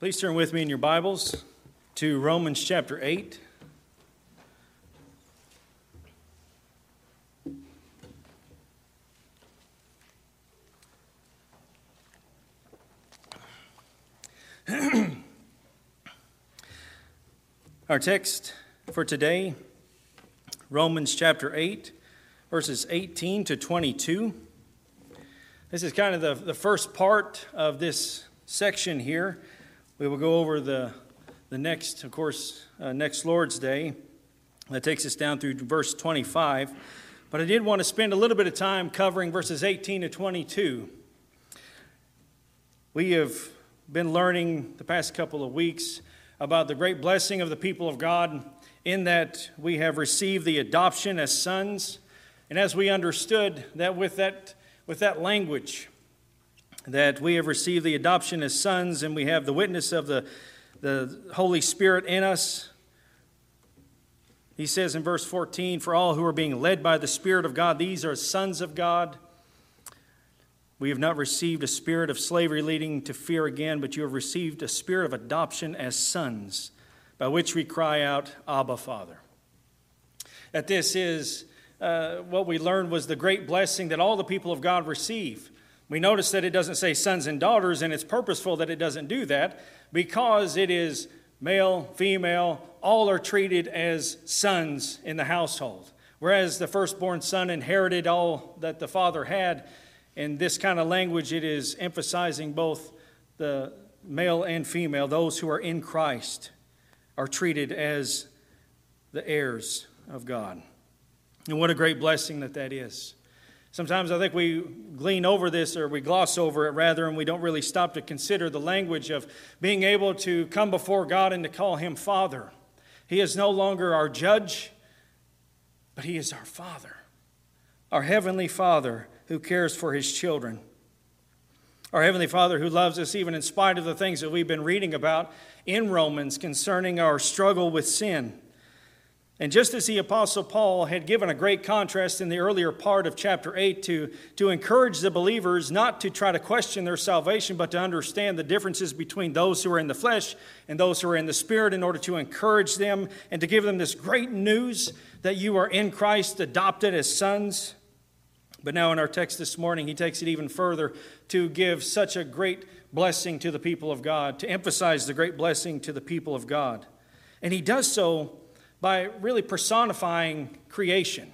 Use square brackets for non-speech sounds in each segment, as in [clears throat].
Please turn with me in your Bibles to Romans chapter 8. [clears throat] Our text for today, Romans chapter 8, verses 18 to 22. This is kind of the, the first part of this section here. We will go over the, the next, of course, uh, next Lord's Day. That takes us down through verse 25. But I did want to spend a little bit of time covering verses 18 to 22. We have been learning the past couple of weeks about the great blessing of the people of God in that we have received the adoption as sons. And as we understood that with that, with that language, that we have received the adoption as sons and we have the witness of the, the Holy Spirit in us. He says in verse 14, For all who are being led by the Spirit of God, these are sons of God. We have not received a spirit of slavery leading to fear again, but you have received a spirit of adoption as sons, by which we cry out, Abba, Father. That this is uh, what we learned was the great blessing that all the people of God receive. We notice that it doesn't say sons and daughters, and it's purposeful that it doesn't do that because it is male, female, all are treated as sons in the household. Whereas the firstborn son inherited all that the father had, in this kind of language, it is emphasizing both the male and female, those who are in Christ, are treated as the heirs of God. And what a great blessing that that is. Sometimes I think we glean over this or we gloss over it rather, and we don't really stop to consider the language of being able to come before God and to call Him Father. He is no longer our judge, but He is our Father, our Heavenly Father who cares for his children. Our Heavenly Father who loves us even in spite of the things that we've been reading about in Romans concerning our struggle with sin. And just as the Apostle Paul had given a great contrast in the earlier part of chapter 8 to, to encourage the believers not to try to question their salvation, but to understand the differences between those who are in the flesh and those who are in the spirit in order to encourage them and to give them this great news that you are in Christ, adopted as sons. But now, in our text this morning, he takes it even further to give such a great blessing to the people of God, to emphasize the great blessing to the people of God. And he does so by really personifying creation.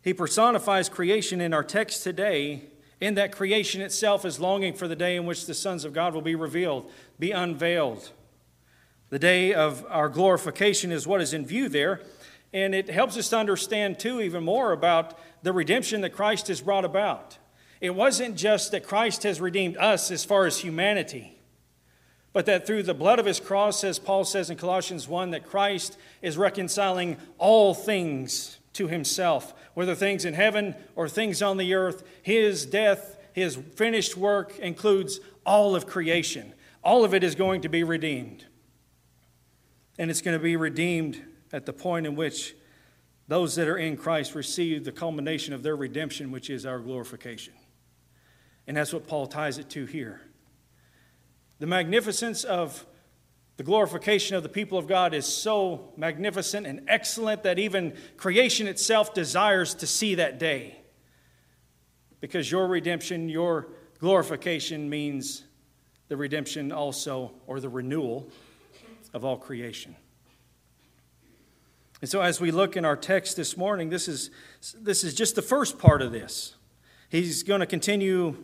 He personifies creation in our text today, in that creation itself is longing for the day in which the sons of God will be revealed, be unveiled. The day of our glorification is what is in view there. And it helps us to understand, too, even more about the redemption that Christ has brought about. It wasn't just that Christ has redeemed us as far as humanity, but that through the blood of his cross, as Paul says in Colossians 1, that Christ is reconciling all things to himself, whether things in heaven or things on the earth. His death, his finished work includes all of creation. All of it is going to be redeemed. And it's going to be redeemed at the point in which those that are in Christ receive the culmination of their redemption, which is our glorification. And that's what Paul ties it to here. The magnificence of the glorification of the people of God is so magnificent and excellent that even creation itself desires to see that day. Because your redemption, your glorification means the redemption also, or the renewal of all creation. And so, as we look in our text this morning, this is, this is just the first part of this. He's going to continue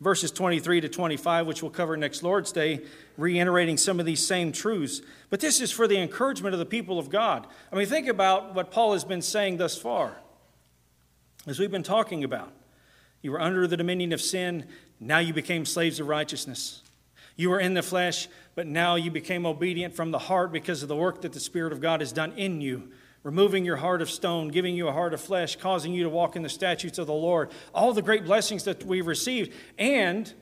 verses 23 to 25, which we'll cover next Lord's Day, reiterating some of these same truths. But this is for the encouragement of the people of God. I mean, think about what Paul has been saying thus far, as we've been talking about. You were under the dominion of sin, now you became slaves of righteousness. You were in the flesh, but now you became obedient from the heart because of the work that the Spirit of God has done in you removing your heart of stone, giving you a heart of flesh, causing you to walk in the statutes of the Lord. All the great blessings that we've received. And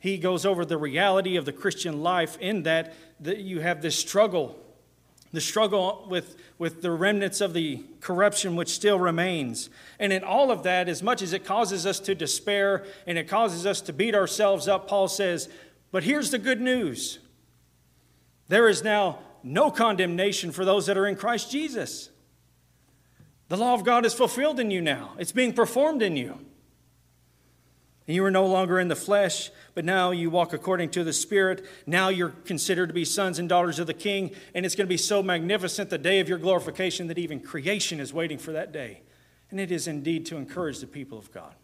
he goes over the reality of the Christian life in that, that you have this struggle, the struggle with, with the remnants of the corruption which still remains. And in all of that, as much as it causes us to despair and it causes us to beat ourselves up, Paul says, But here's the good news there is now no condemnation for those that are in Christ Jesus. The law of God is fulfilled in you now, it's being performed in you. And you are no longer in the flesh, but now you walk according to the Spirit. Now you're considered to be sons and daughters of the King, and it's going to be so magnificent the day of your glorification that even creation is waiting for that day. And it is indeed to encourage the people of God.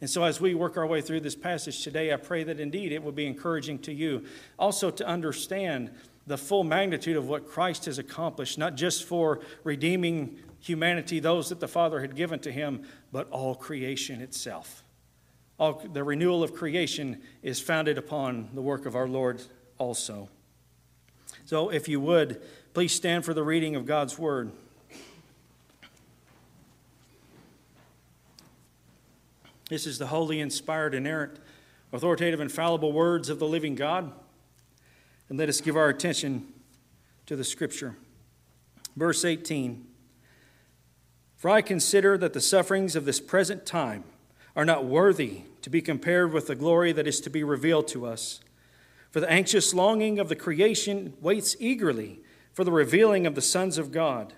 And so, as we work our way through this passage today, I pray that indeed it will be encouraging to you also to understand the full magnitude of what Christ has accomplished, not just for redeeming humanity, those that the Father had given to him, but all creation itself. All, the renewal of creation is founded upon the work of our Lord also. So, if you would, please stand for the reading of God's Word. This is the holy, inspired, inerrant, authoritative, infallible words of the living God. And let us give our attention to the Scripture. Verse 18 For I consider that the sufferings of this present time are not worthy to be compared with the glory that is to be revealed to us. For the anxious longing of the creation waits eagerly for the revealing of the sons of God.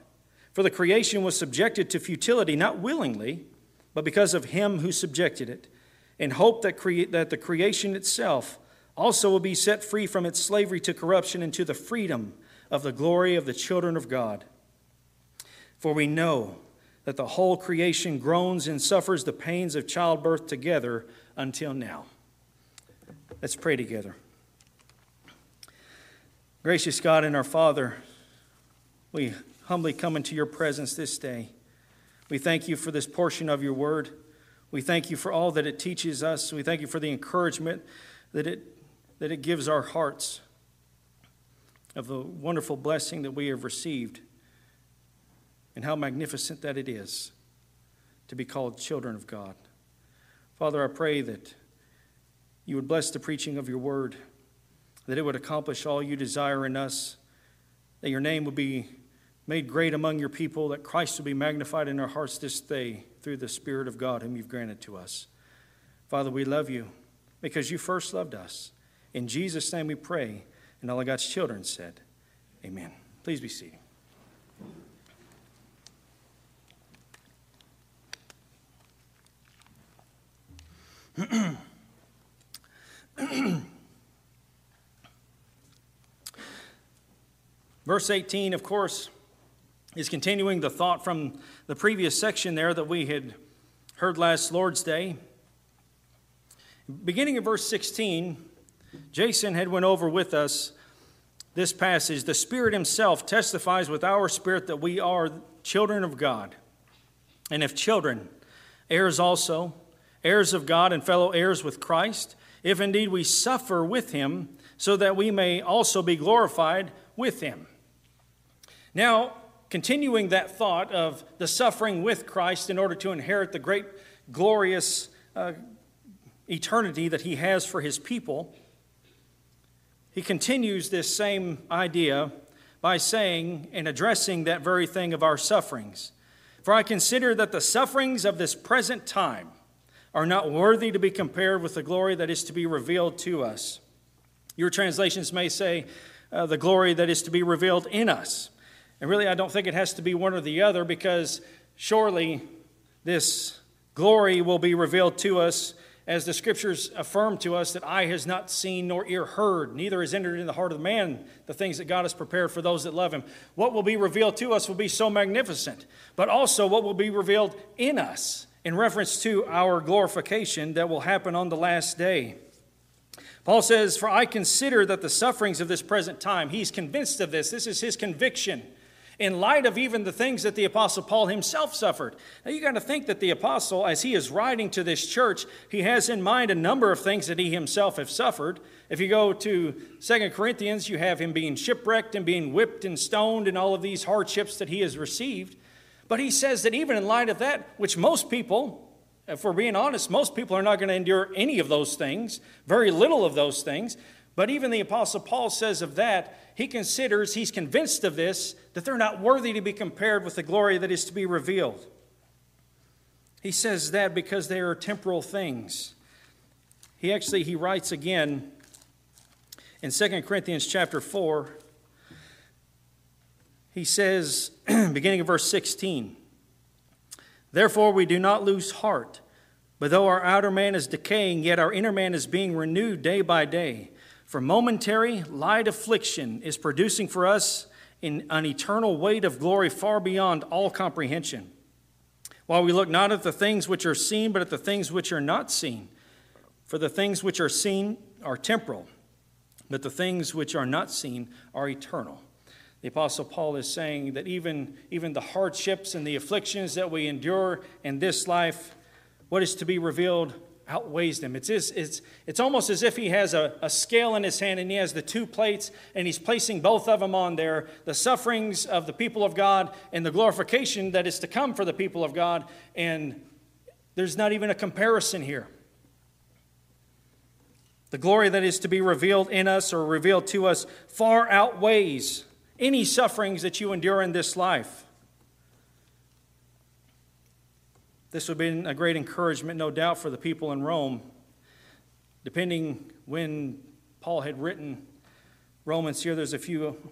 For the creation was subjected to futility, not willingly but because of him who subjected it, in hope that, crea- that the creation itself also will be set free from its slavery to corruption into the freedom of the glory of the children of God. For we know that the whole creation groans and suffers the pains of childbirth together until now. Let's pray together. Gracious God and our Father, we humbly come into your presence this day. We thank you for this portion of your word. We thank you for all that it teaches us. We thank you for the encouragement that it, that it gives our hearts of the wonderful blessing that we have received and how magnificent that it is to be called children of God. Father, I pray that you would bless the preaching of your word, that it would accomplish all you desire in us, that your name would be made great among your people, that Christ will be magnified in our hearts this day through the Spirit of God, whom you've granted to us. Father, we love you because you first loved us. In Jesus' name we pray. And all of God's children said, Amen. Please be seated. [clears throat] Verse 18, of course, is continuing the thought from the previous section there that we had heard last Lord's Day. Beginning of verse 16, Jason had went over with us this passage. The Spirit himself testifies with our spirit that we are children of God. And if children, heirs also, heirs of God and fellow heirs with Christ, if indeed we suffer with him, so that we may also be glorified with him. Now, continuing that thought of the suffering with Christ in order to inherit the great, glorious uh, eternity that he has for his people, he continues this same idea by saying and addressing that very thing of our sufferings. For I consider that the sufferings of this present time are not worthy to be compared with the glory that is to be revealed to us. Your translations may say, uh, the glory that is to be revealed in us. And really, I don't think it has to be one or the other because surely this glory will be revealed to us as the scriptures affirm to us that eye has not seen nor ear heard, neither has entered in the heart of man the things that God has prepared for those that love him. What will be revealed to us will be so magnificent, but also what will be revealed in us in reference to our glorification that will happen on the last day. Paul says, For I consider that the sufferings of this present time, he's convinced of this, this is his conviction in light of even the things that the Apostle Paul himself suffered. Now, you got to think that the Apostle, as he is writing to this church, he has in mind a number of things that he himself has suffered. If you go to Second Corinthians, you have him being shipwrecked and being whipped and stoned and all of these hardships that he has received. But he says that even in light of that, which most people, if we're being honest, most people are not going to endure any of those things, very little of those things. But even the Apostle Paul says of that, he considers, he's convinced of this, that they're not worthy to be compared with the glory that is to be revealed. He says that because they are temporal things. he actually he writes again in 2 Corinthians chapter 4. He says, [clears throat] beginning of verse 16, Therefore we do not lose heart, but though our outer man is decaying, yet our inner man is being renewed day by day. For momentary, light affliction is producing for us in an eternal weight of glory far beyond all comprehension. While we look not at the things which are seen, but at the things which are not seen. For the things which are seen are temporal, but the things which are not seen are eternal. The Apostle Paul is saying that even, even the hardships and the afflictions that we endure in this life, what is to be revealed outweighs them. It's, it's, it's almost as if he has a, a scale in his hand and he has the two plates and he's placing both of them on there the sufferings of the people of God and the glorification that is to come for the people of God. And there's not even a comparison here. The glory that is to be revealed in us or revealed to us far outweighs any sufferings that you endure in this life. This would have been a great encouragement, no doubt, for the people in Rome. Depending when Paul had written Romans here, there's a few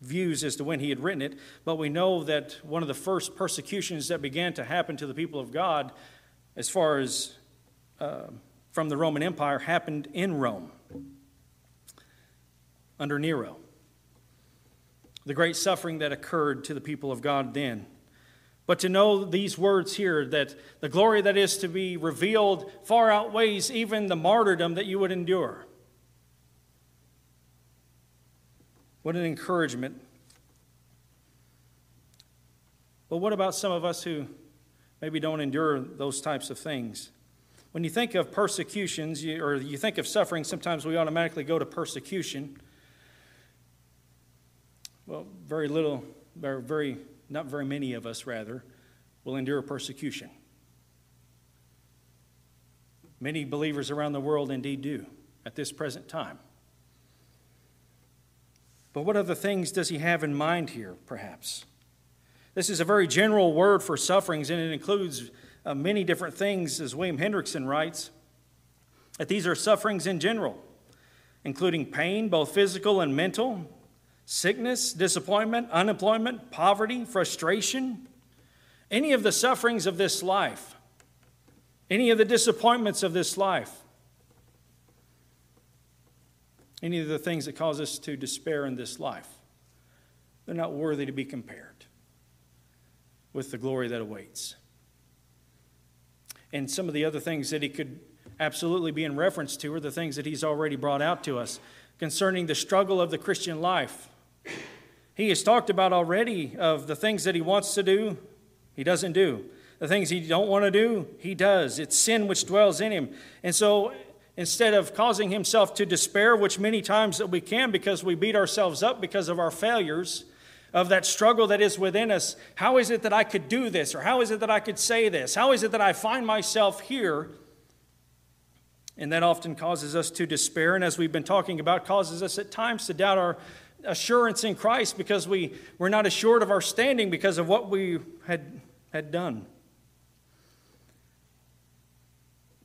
views as to when he had written it, but we know that one of the first persecutions that began to happen to the people of God, as far as uh, from the Roman Empire, happened in Rome under Nero. The great suffering that occurred to the people of God then. But to know these words here that the glory that is to be revealed far outweighs even the martyrdom that you would endure. What an encouragement. But what about some of us who maybe don't endure those types of things? When you think of persecutions or you think of suffering, sometimes we automatically go to persecution. Well, very little, very not very many of us, rather, will endure persecution. Many believers around the world indeed do at this present time. But what other things does he have in mind here, perhaps? This is a very general word for sufferings, and it includes uh, many different things, as William Hendriksen writes, that these are sufferings in general, including pain, both physical and mental, sickness, disappointment, unemployment, poverty, frustration, any of the sufferings of this life, any of the disappointments of this life, any of the things that cause us to despair in this life, they're not worthy to be compared with the glory that awaits. And some of the other things that he could absolutely be in reference to are the things that he's already brought out to us concerning the struggle of the Christian life he has talked about already of the things that he wants to do, he doesn't do. The things he don't want to do, he does. It's sin which dwells in him. And so instead of causing himself to despair, which many times that we can because we beat ourselves up because of our failures, of that struggle that is within us, how is it that I could do this? Or how is it that I could say this? How is it that I find myself here? And that often causes us to despair, and as we've been talking about, causes us at times to doubt our assurance in Christ because we were not assured of our standing because of what we had, had done.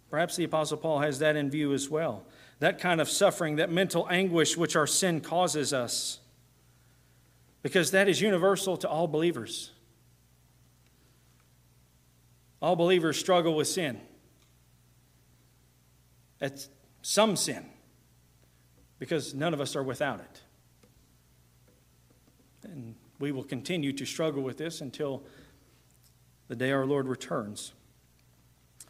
Perhaps the Apostle Paul has that in view as well. That kind of suffering, that mental anguish which our sin causes us. Because that is universal to all believers. All believers struggle with sin. That's some sin, because none of us are without it. And we will continue to struggle with this until the day our Lord returns.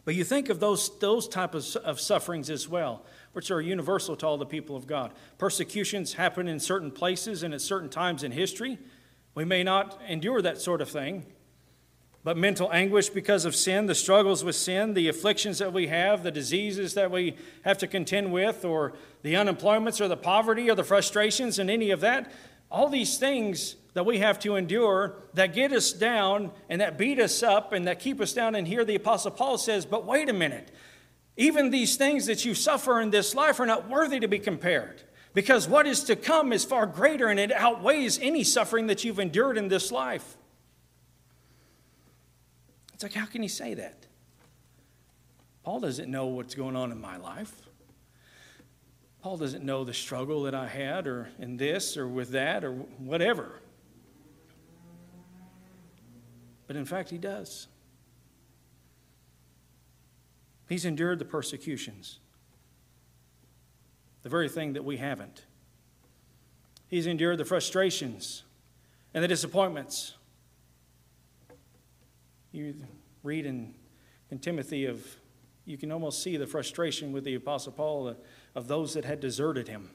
But you think of those, those type of, of sufferings as well, which are universal to all the people of God. Persecutions happen in certain places and at certain times in history. We may not endure that sort of thing, but mental anguish because of sin, the struggles with sin, the afflictions that we have, the diseases that we have to contend with, or the unemployments or the poverty or the frustrations and any of that, all these things that we have to endure that get us down and that beat us up and that keep us down. And here the Apostle Paul says, But wait a minute. Even these things that you suffer in this life are not worthy to be compared because what is to come is far greater and it outweighs any suffering that you've endured in this life. It's like, how can he say that? Paul doesn't know what's going on in my life. Paul doesn't know the struggle that I had, or in this, or with that, or whatever. But in fact, he does. He's endured the persecutions, the very thing that we haven't. He's endured the frustrations and the disappointments. You read in, in Timothy of, you can almost see the frustration with the Apostle Paul of those that had deserted him.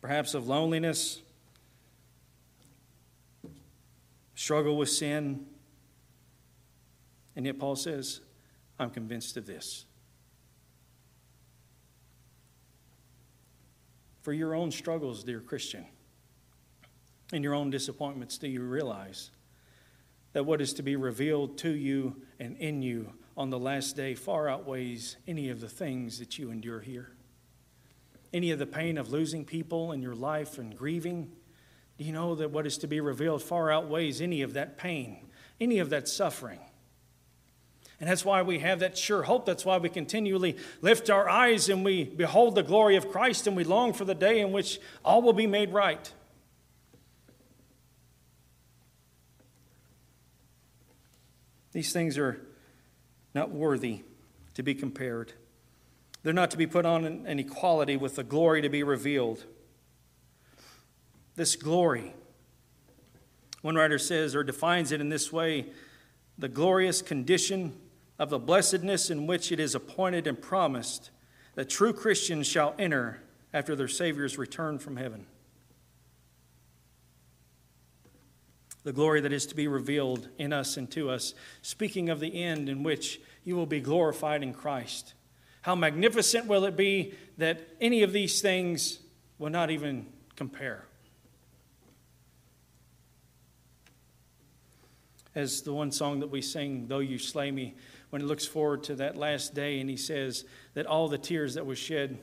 Perhaps of loneliness, struggle with sin. And yet Paul says, I'm convinced of this. For your own struggles, dear Christian, and your own disappointments, do you realize that what is to be revealed to you and in you on the last day far outweighs any of the things that you endure here? Any of the pain of losing people in your life and grieving? Do you know that what is to be revealed far outweighs any of that pain, any of that suffering? And that's why we have that sure hope. That's why we continually lift our eyes and we behold the glory of Christ and we long for the day in which all will be made right. These things are not worthy to be compared. They're not to be put on an equality with the glory to be revealed. This glory, one writer says or defines it in this way the glorious condition of the blessedness in which it is appointed and promised that true Christians shall enter after their Savior's return from heaven. The glory that is to be revealed in us and to us, speaking of the end in which you will be glorified in Christ. How magnificent will it be that any of these things will not even compare? As the one song that we sing, Though You Slay Me, when it looks forward to that last day and he says that all the tears that were shed,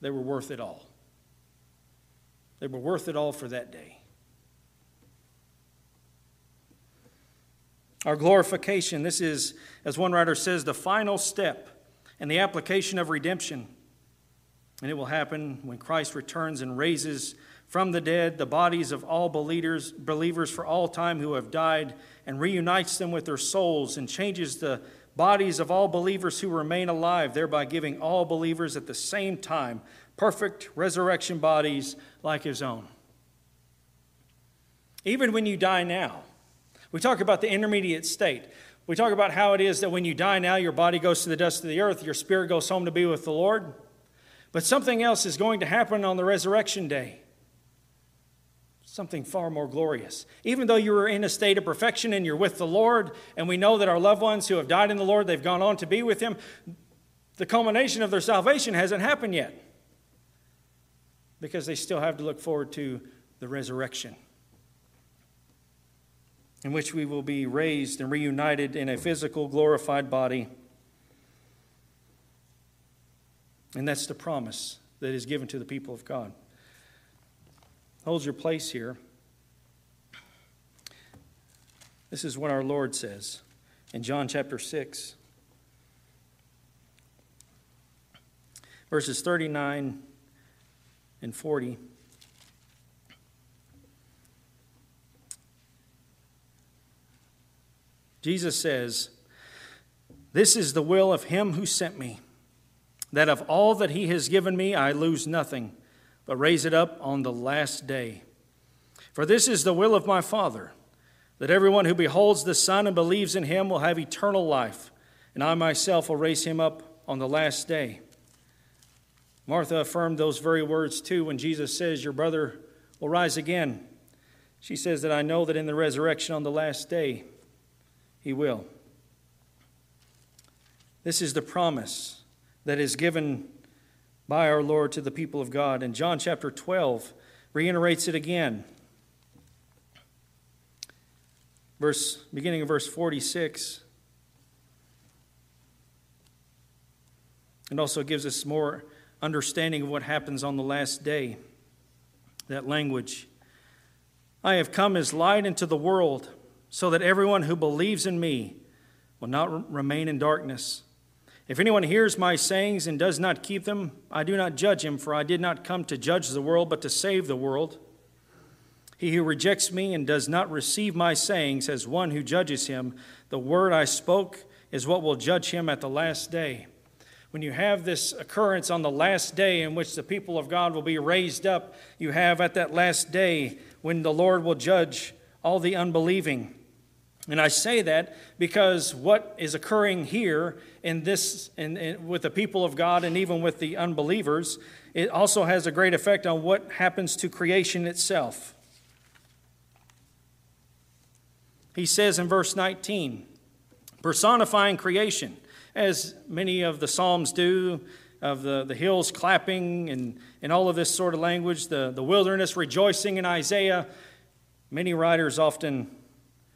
they were worth it all. They were worth it all for that day. Our glorification, this is, as one writer says, the final step in the application of redemption. And it will happen when Christ returns and raises from the dead the bodies of all believers, believers for all time who have died and reunites them with their souls and changes the bodies of all believers who remain alive, thereby giving all believers at the same time perfect resurrection bodies like his own. Even when you die now, we talk about the intermediate state. We talk about how it is that when you die now, your body goes to the dust of the earth, your spirit goes home to be with the Lord. But something else is going to happen on the resurrection day something far more glorious. Even though you are in a state of perfection and you're with the Lord, and we know that our loved ones who have died in the Lord, they've gone on to be with Him, the culmination of their salvation hasn't happened yet because they still have to look forward to the resurrection in which we will be raised and reunited in a physical, glorified body. And that's the promise that is given to the people of God. Hold your place here. This is what our Lord says in John chapter 6, verses 39 and 40. Jesus says, This is the will of him who sent me, that of all that he has given me I lose nothing but raise it up on the last day. For this is the will of my Father, that everyone who beholds the Son and believes in him will have eternal life, and I myself will raise him up on the last day. Martha affirmed those very words too when Jesus says, Your brother will rise again. She says that I know that in the resurrection on the last day, he will. This is the promise that is given by our Lord to the people of God. And John chapter 12 reiterates it again. Verse beginning of verse 46. And also gives us more understanding of what happens on the last day. That language. I have come as light into the world, so that everyone who believes in me will not remain in darkness. If anyone hears my sayings and does not keep them, I do not judge him, for I did not come to judge the world, but to save the world. He who rejects me and does not receive my sayings has one who judges him. The word I spoke is what will judge him at the last day. When you have this occurrence on the last day in which the people of God will be raised up, you have at that last day when the Lord will judge all the unbelieving. And I say that because what is occurring here in this, in, in, with the people of God and even with the unbelievers, it also has a great effect on what happens to creation itself. He says in verse 19, personifying creation, as many of the Psalms do, of the, the hills clapping and, and all of this sort of language, the, the wilderness rejoicing in Isaiah. Many writers often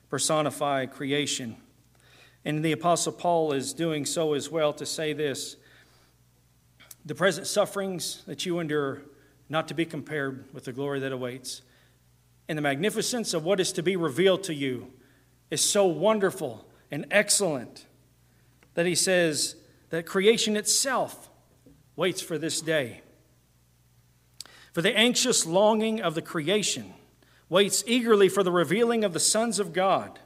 personify creation. And the Apostle Paul is doing so as well to say this the present sufferings that you endure, not to be compared with the glory that awaits. And the magnificence of what is to be revealed to you is so wonderful and excellent that he says that creation itself waits for this day. For the anxious longing of the creation waits eagerly for the revealing of the sons of God.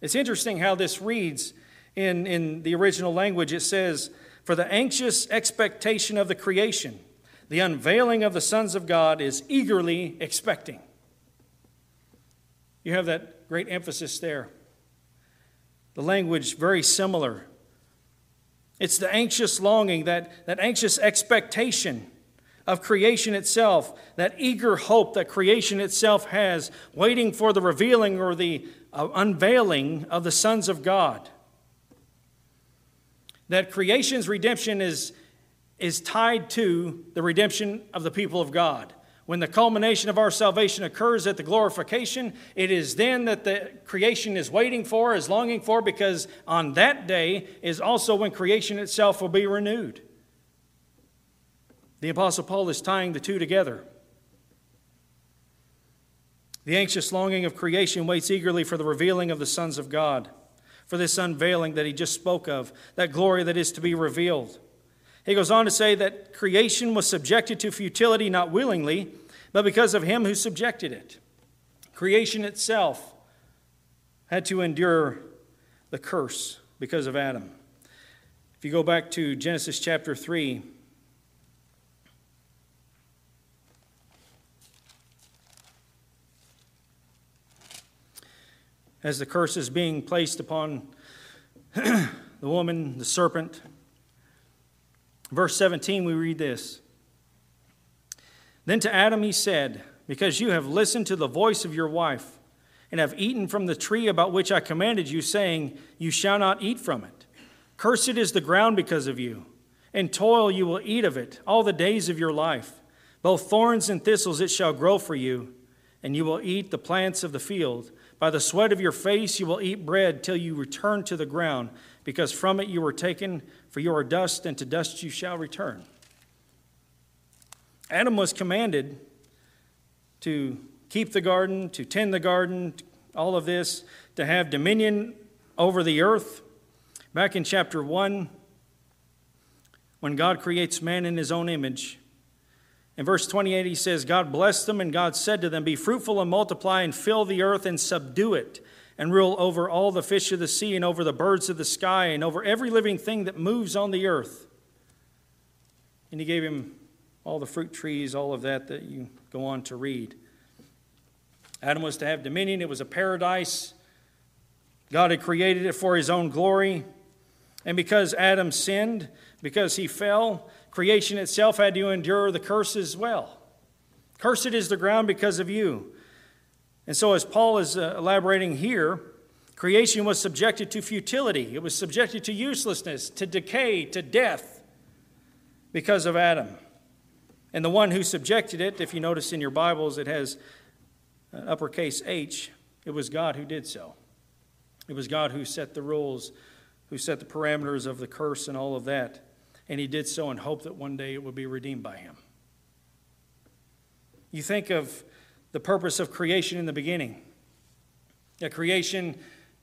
It's interesting how this reads in, in the original language. It says, For the anxious expectation of the creation, the unveiling of the sons of God is eagerly expecting. You have that great emphasis there. The language very similar. It's the anxious longing, that, that anxious expectation of creation itself, that eager hope that creation itself has, waiting for the revealing or the uh, unveiling of the sons of God. That creation's redemption is, is tied to the redemption of the people of God. When the culmination of our salvation occurs at the glorification, it is then that the creation is waiting for, is longing for, because on that day is also when creation itself will be renewed. The Apostle Paul is tying the two together. The anxious longing of creation waits eagerly for the revealing of the sons of God, for this unveiling that he just spoke of, that glory that is to be revealed. He goes on to say that creation was subjected to futility not willingly, but because of him who subjected it. Creation itself had to endure the curse because of Adam. If you go back to Genesis chapter 3, as the curse is being placed upon [clears throat] the woman, the serpent. Verse 17, we read this Then to Adam he said, Because you have listened to the voice of your wife, and have eaten from the tree about which I commanded you, saying, You shall not eat from it. Cursed is the ground because of you. In toil you will eat of it all the days of your life. Both thorns and thistles it shall grow for you, and you will eat the plants of the field. By the sweat of your face you will eat bread till you return to the ground, because from it you were taken, for you are dust, and to dust you shall return. Adam was commanded to keep the garden, to tend the garden, all of this, to have dominion over the earth. Back in chapter 1, when God creates man in his own image, in verse 28, he says, God blessed them, and God said to them, Be fruitful and multiply, and fill the earth and subdue it, and rule over all the fish of the sea, and over the birds of the sky, and over every living thing that moves on the earth. And he gave him all the fruit trees, all of that that you go on to read. Adam was to have dominion, it was a paradise. God had created it for his own glory. And because Adam sinned, because he fell, creation itself had to endure the curse as well. Cursed is the ground because of you. And so, as Paul is uh, elaborating here, creation was subjected to futility, it was subjected to uselessness, to decay, to death because of Adam. And the one who subjected it, if you notice in your Bibles, it has uppercase H, it was God who did so. It was God who set the rules, who set the parameters of the curse and all of that and he did so in hope that one day it would be redeemed by him. You think of the purpose of creation in the beginning. That creation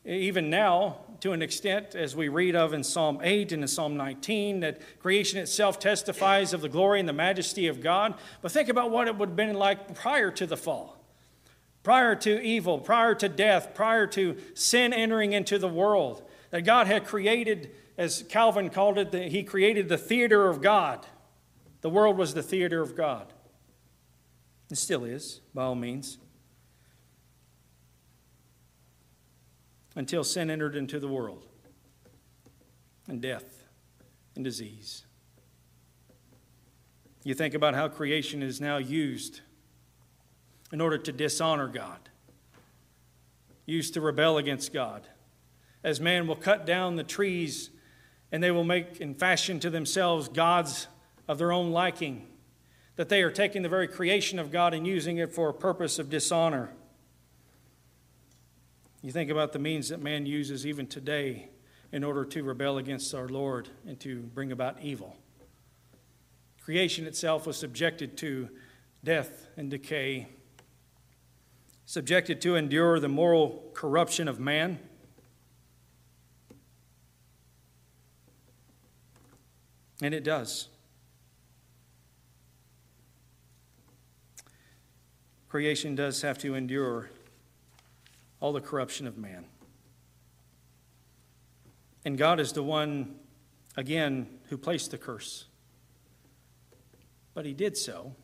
even now, to an extent, as we read of in Psalm 8 and in Psalm 19, that creation itself testifies of the glory and the majesty of God. But think about what it would have been like prior to the fall, prior to evil, prior to death, prior to sin entering into the world. That God had created, as Calvin called it, He created the theater of God. The world was the theater of God. It still is, by all means. until sin entered into the world and death and disease. You think about how creation is now used in order to dishonor God, used to rebel against God. As man will cut down the trees and they will make and fashion to themselves gods of their own liking, that they are taking the very creation of God and using it for a purpose of dishonor. You think about the means that man uses even today in order to rebel against our Lord and to bring about evil. Creation itself was subjected to death and decay, subjected to endure the moral corruption of man. And it does. Creation does have to endure all the corruption of man. And God is the one, again, who placed the curse. But he did so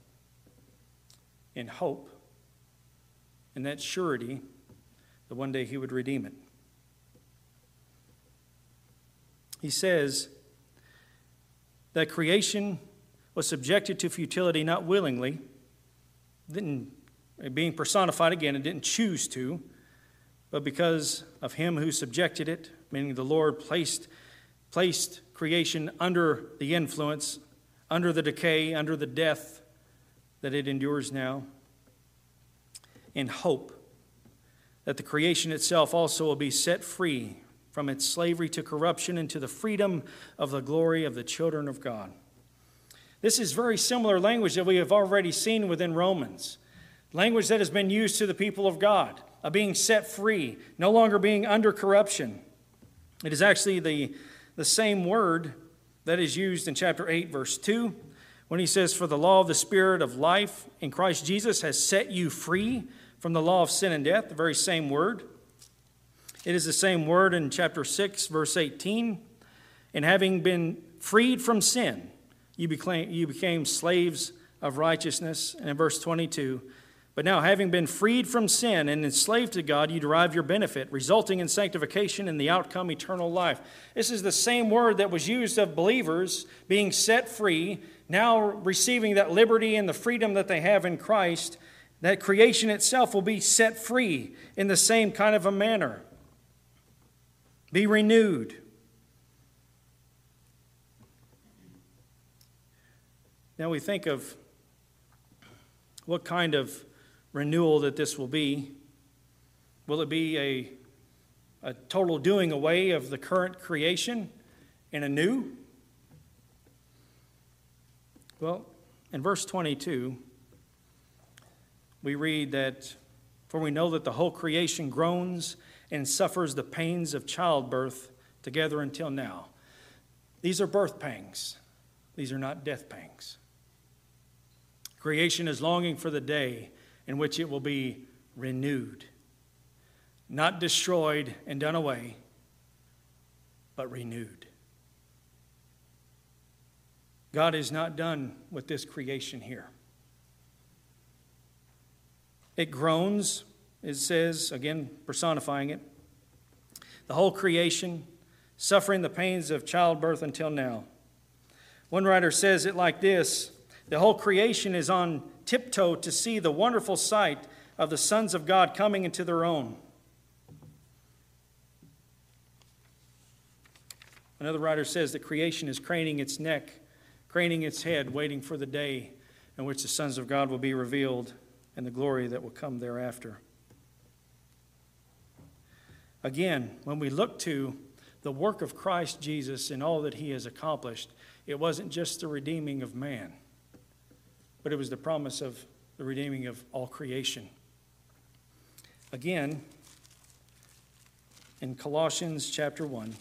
in hope and that surety that one day he would redeem it. He says that creation was subjected to futility not willingly, didn't, uh, being personified again, and didn't choose to, but because of him who subjected it, meaning the Lord placed, placed creation under the influence, under the decay, under the death that it endures now, in hope that the creation itself also will be set free from its slavery to corruption into the freedom of the glory of the children of God. This is very similar language that we have already seen within Romans, language that has been used to the people of God of being set free, no longer being under corruption. It is actually the, the same word that is used in chapter 8, verse 2, when he says, For the law of the Spirit of life in Christ Jesus has set you free from the law of sin and death, the very same word. It is the same word in chapter 6, verse 18. And having been freed from sin, you became, you became slaves of righteousness. And in verse 22, but now, having been freed from sin and enslaved to God, you derive your benefit, resulting in sanctification and the outcome eternal life. This is the same word that was used of believers being set free, now receiving that liberty and the freedom that they have in Christ. That creation itself will be set free in the same kind of a manner. Be renewed. Now we think of what kind of renewal that this will be. Will it be a, a total doing away of the current creation and a new? Well, in verse 22, we read that, For we know that the whole creation groans and suffers the pains of childbirth together until now. These are birth pangs, these are not death pangs. Creation is longing for the day in which it will be renewed, not destroyed and done away, but renewed. God is not done with this creation here. It groans, it says, again, personifying it. The whole creation, suffering the pains of childbirth until now. One writer says it like this The whole creation is on tiptoe to see the wonderful sight of the sons of God coming into their own. Another writer says that creation is craning its neck, craning its head, waiting for the day in which the sons of God will be revealed and the glory that will come thereafter. Again, when we look to the work of Christ Jesus and all that he has accomplished, it wasn't just the redeeming of man but it was the promise of the redeeming of all creation. Again, in Colossians chapter 1.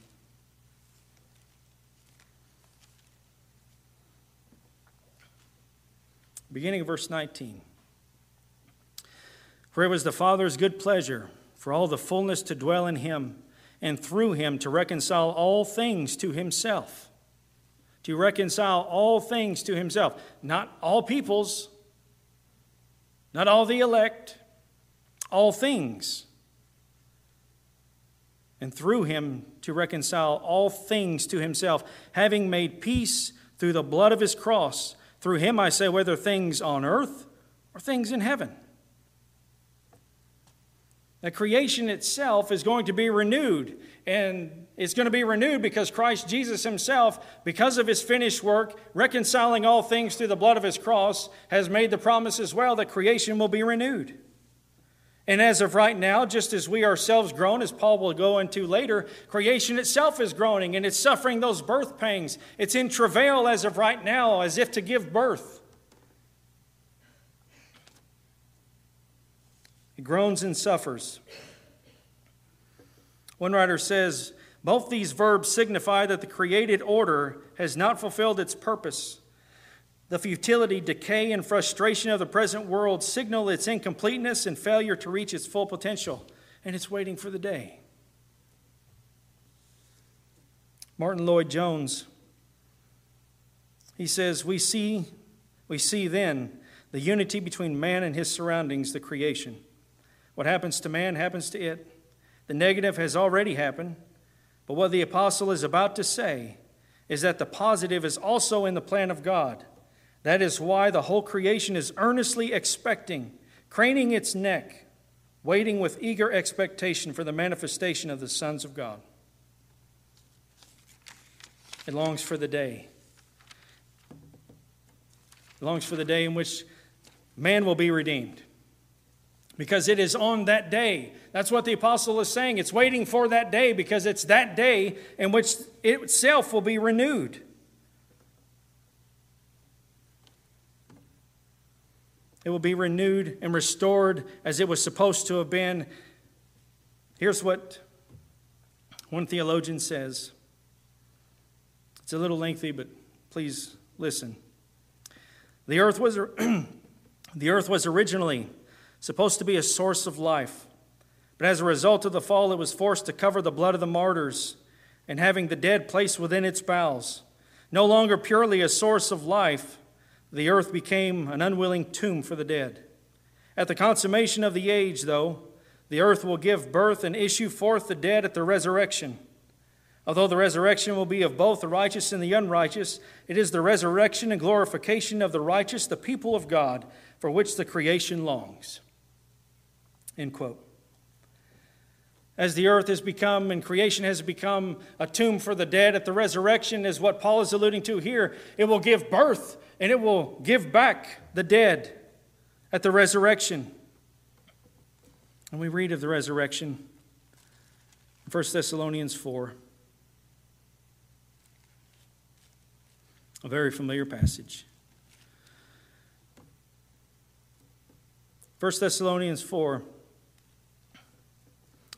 Beginning of verse 19. For it was the Father's good pleasure for all the fullness to dwell in him, and through him to reconcile all things to himself. To reconcile all things to himself. Not all peoples, not all the elect, all things and through him to reconcile all things to himself, having made peace through the blood of his cross. Through him, I say, whether things on earth or things in heaven. The creation itself is going to be renewed, and it's going to be renewed because Christ Jesus himself, because of his finished work, reconciling all things through the blood of his cross, has made the promise as well that creation will be renewed. And as of right now, just as we ourselves groan, as Paul will go into later, creation itself is groaning and it's suffering those birth pangs. It's in travail as of right now, as if to give birth. It groans and suffers. One writer says, both these verbs signify that the created order has not fulfilled its purpose. The futility, decay, and frustration of the present world signal its incompleteness and failure to reach its full potential, and it's waiting for the day. Martyn Lloyd-Jones, he says, We see, we see then the unity between man and his surroundings, the creation. What happens to man happens to it. The negative has already happened, but what the apostle is about to say is that the positive is also in the plan of God. That is why the whole creation is earnestly expecting, craning its neck, waiting with eager expectation for the manifestation of the sons of God. It longs for the day. It longs for the day in which man will be redeemed. Because it is on that day. That's what the apostle is saying. It's waiting for that day because it's that day in which it itself will be renewed. It will be renewed and restored as it was supposed to have been. Here's what one theologian says. It's a little lengthy, but please listen. The earth was, [clears throat] the earth was originally supposed to be a source of life, but as a result of the fall, it was forced to cover the blood of the martyrs and having the dead placed within its bowels. No longer purely a source of life, the earth became an unwilling tomb for the dead. At the consummation of the age, though, the earth will give birth and issue forth the dead at the resurrection. Although the resurrection will be of both the righteous and the unrighteous, it is the resurrection and glorification of the righteous, the people of God, for which the creation longs. End quote. As the earth has become and creation has become a tomb for the dead, at the resurrection is what Paul is alluding to here. It will give birth and it will give back the dead at the resurrection. And we read of the resurrection in 1 Thessalonians 4. A very familiar passage. 1 Thessalonians 4,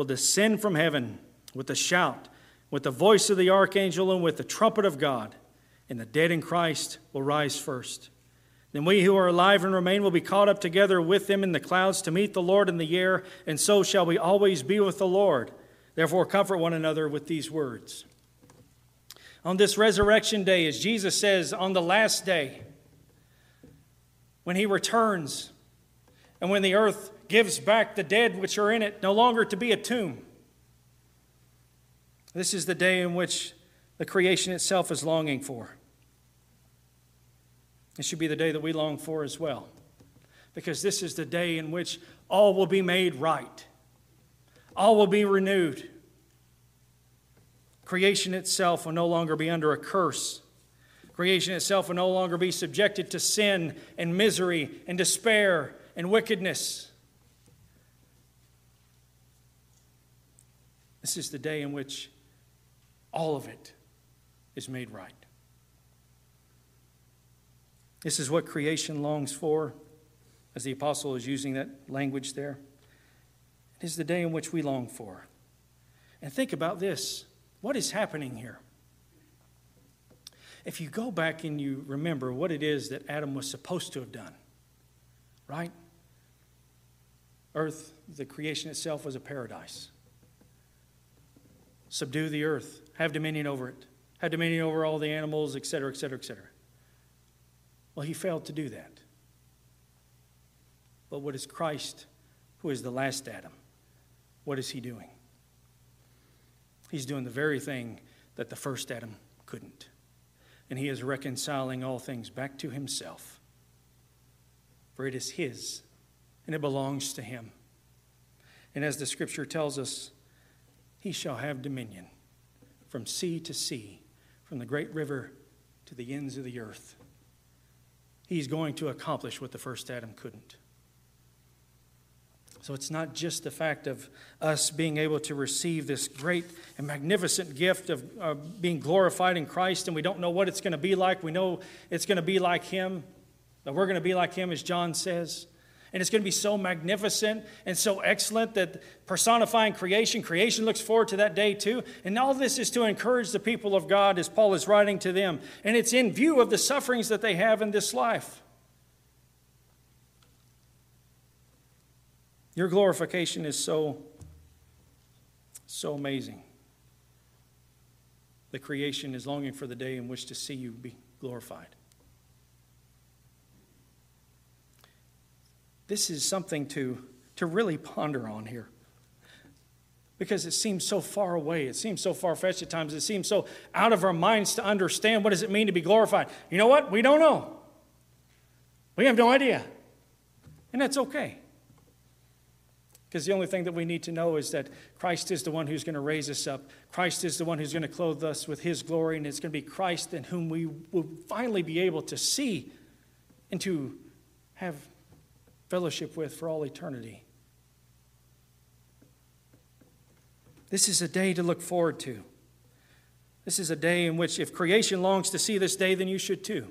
will descend from heaven with a shout, with the voice of the archangel, and with the trumpet of God and the dead in Christ will rise first. Then we who are alive and remain will be caught up together with them in the clouds to meet the Lord in the air, and so shall we always be with the Lord. Therefore, comfort one another with these words. On this resurrection day, as Jesus says, on the last day, when he returns, and when the earth gives back the dead which are in it, no longer to be a tomb. This is the day in which the creation itself is longing for. It should be the day that we long for as well, because this is the day in which all will be made right, all will be renewed. Creation itself will no longer be under a curse. Creation itself will no longer be subjected to sin and misery and despair and wickedness. This is the day in which all of it is made right. This is what creation longs for, as the apostle is using that language there. It is the day in which we long for. And think about this what is happening here? If you go back and you remember what it is that Adam was supposed to have done, right? Earth, the creation itself was a paradise. Subdue the earth, have dominion over it, have dominion over all the animals, etc., etc., etc. Well, he failed to do that. But what is Christ, who is the last Adam, what is he doing? He's doing the very thing that the first Adam couldn't. And he is reconciling all things back to himself. For it is his, and it belongs to him. And as the scripture tells us, he shall have dominion from sea to sea, from the great river to the ends of the earth. He's going to accomplish what the first Adam couldn't. So it's not just the fact of us being able to receive this great and magnificent gift of uh, being glorified in Christ, and we don't know what it's going to be like. We know it's going to be like Him, that we're going to be like Him, as John says. And it's going to be so magnificent and so excellent that personifying creation, creation looks forward to that day too. And all this is to encourage the people of God as Paul is writing to them. And it's in view of the sufferings that they have in this life. Your glorification is so, so amazing. The creation is longing for the day in which to see you be glorified. This is something to, to really ponder on here. Because it seems so far away. It seems so far fetched at times. It seems so out of our minds to understand what does it mean to be glorified. You know what? We don't know. We have no idea. And that's okay. Because the only thing that we need to know is that Christ is the one who's going to raise us up. Christ is the one who's going to clothe us with his glory, and it's going to be Christ in whom we will finally be able to see and to have fellowship with for all eternity. This is a day to look forward to. This is a day in which, if creation longs to see this day, then you should too.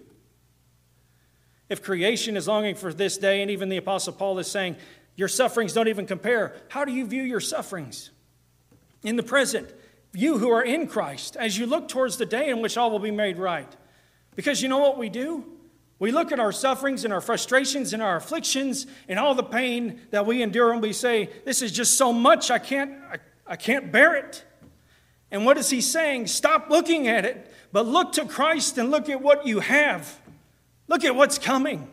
If creation is longing for this day, and even the Apostle Paul is saying, your sufferings don't even compare. How do you view your sufferings? In the present, you who are in Christ, as you look towards the day in which all will be made right. Because you know what we do? We look at our sufferings and our frustrations and our afflictions and all the pain that we endure, and we say, This is just so much, I can't, I, I can't bear it. And what is he saying? Stop looking at it, but look to Christ and look at what you have. Look at what's coming.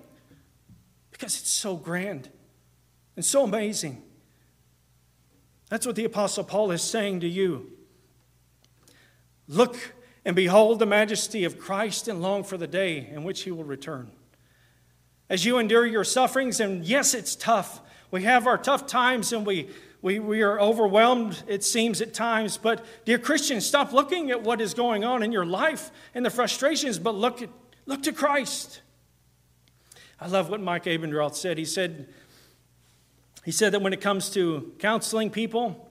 Because it's so grand and so amazing. That's what the Apostle Paul is saying to you. Look and behold the majesty of Christ and long for the day in which he will return. As you endure your sufferings, and yes, it's tough. We have our tough times and we, we, we are overwhelmed, it seems, at times. But, dear Christians, stop looking at what is going on in your life and the frustrations, but look, at, look to Christ. I love what Mike Abendroth said. He said, he said that when it comes to counseling people,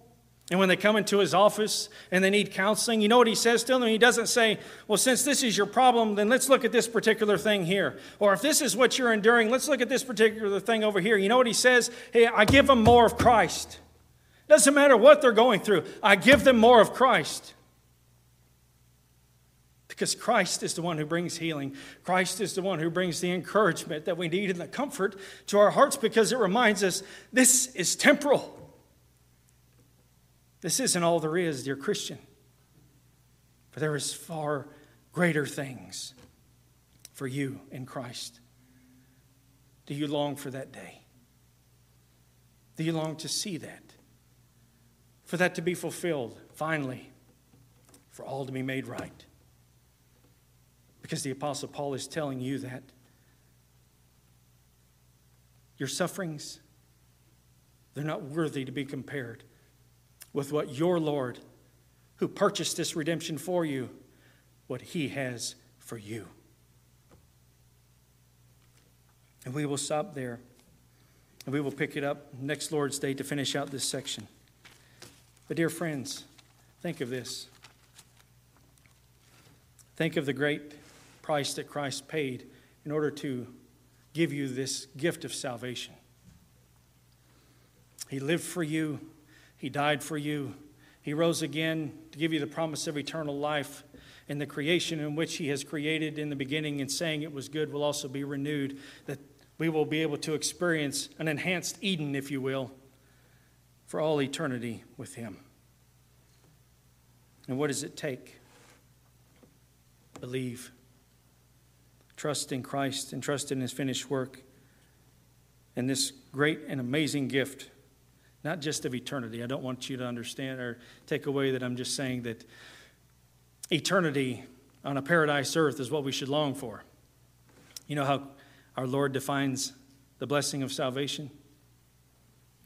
and when they come into his office and they need counseling, you know what he says to them? He doesn't say, Well, since this is your problem, then let's look at this particular thing here. Or if this is what you're enduring, let's look at this particular thing over here. You know what he says? Hey, I give them more of Christ. Doesn't matter what they're going through, I give them more of Christ. Because Christ is the one who brings healing. Christ is the one who brings the encouragement that we need and the comfort to our hearts because it reminds us this is temporal. This isn't all there is, dear Christian. For there is far greater things for you in Christ. Do you long for that day? Do you long to see that? For that to be fulfilled, finally, for all to be made right. Because the Apostle Paul is telling you that your sufferings, they're not worthy to be compared with what your Lord, who purchased this redemption for you, what he has for you. And we will stop there. And we will pick it up next Lord's Day to finish out this section. But, dear friends, think of this. Think of the great price that Christ paid in order to give you this gift of salvation. He lived for you, He died for you, He rose again to give you the promise of eternal life. And the creation in which He has created in the beginning and saying it was good will also be renewed, that we will be able to experience an enhanced Eden, if you will, for all eternity with Him. And what does it take? Believe. Trust in Christ and trust in His finished work and this great and amazing gift, not just of eternity. I don't want you to understand or take away that I'm just saying that eternity on a paradise earth is what we should long for. You know how our Lord defines the blessing of salvation?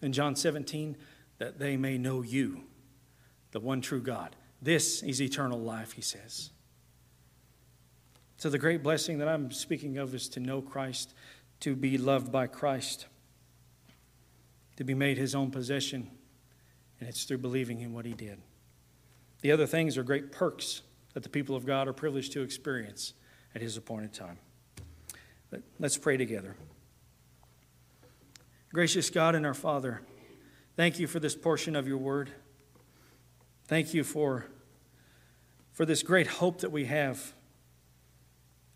In John 17, that they may know you, the one true God. This is eternal life, he says. So, the great blessing that I'm speaking of is to know Christ, to be loved by Christ, to be made his own possession, and it's through believing in what he did. The other things are great perks that the people of God are privileged to experience at his appointed time. But let's pray together. Gracious God and our Father, thank you for this portion of your word. Thank you for, for this great hope that we have.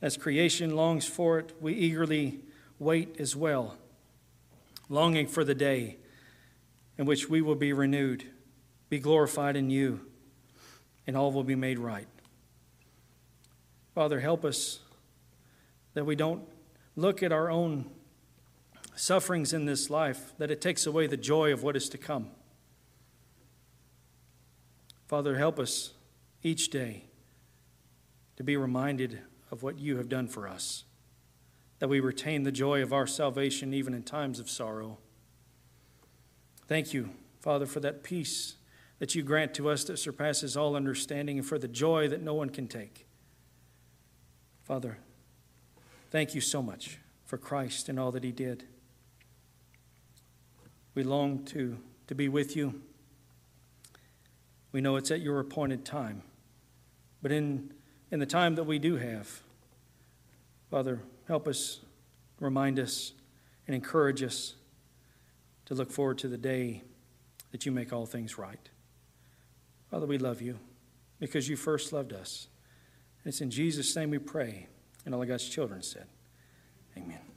As creation longs for it, we eagerly wait as well, longing for the day in which we will be renewed, be glorified in you, and all will be made right. Father, help us that we don't look at our own sufferings in this life, that it takes away the joy of what is to come. Father, help us each day to be reminded of what you have done for us, that we retain the joy of our salvation even in times of sorrow. Thank you, Father, for that peace that you grant to us that surpasses all understanding and for the joy that no one can take. Father, Thank you so much for Christ and all that he did. We long to, to be with you. We know it's at your appointed time. But in, in the time that we do have, Father, help us, remind us, and encourage us to look forward to the day that you make all things right. Father, we love you because you first loved us. And it's in Jesus' name we pray. And all of God's children said, Amen.